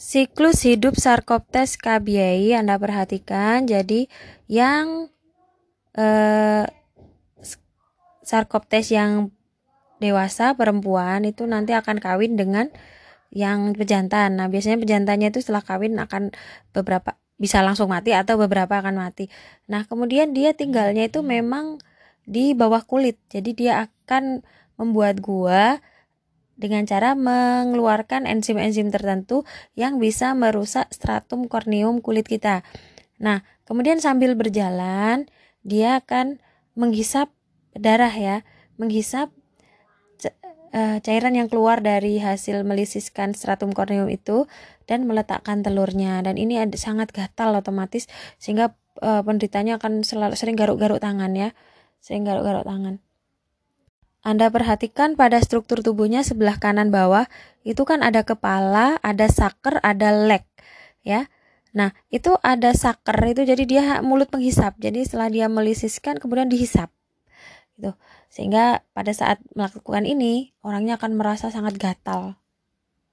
siklus hidup Sarcoptes cabiai Anda perhatikan. Jadi yang eh, Sarcoptes yang dewasa perempuan itu nanti akan kawin dengan yang pejantan. Nah, biasanya pejantannya itu setelah kawin akan beberapa bisa langsung mati atau beberapa akan mati. Nah, kemudian dia tinggalnya itu memang di bawah kulit. Jadi dia akan membuat gua dengan cara mengeluarkan enzim-enzim tertentu yang bisa merusak stratum corneum kulit kita. Nah, kemudian sambil berjalan, dia akan menghisap darah ya, menghisap eh, cairan yang keluar dari hasil melisiskan stratum corneum itu dan meletakkan telurnya. Dan ini sangat gatal otomatis sehingga uh, penderitanya akan selalu sering garuk-garuk tangan ya, sering garuk-garuk tangan. Anda perhatikan pada struktur tubuhnya sebelah kanan bawah itu kan ada kepala, ada saker, ada leg, ya. Nah, itu ada saker itu jadi dia mulut penghisap. Jadi setelah dia melisiskan kemudian dihisap. Gitu. Sehingga pada saat melakukan ini orangnya akan merasa sangat gatal.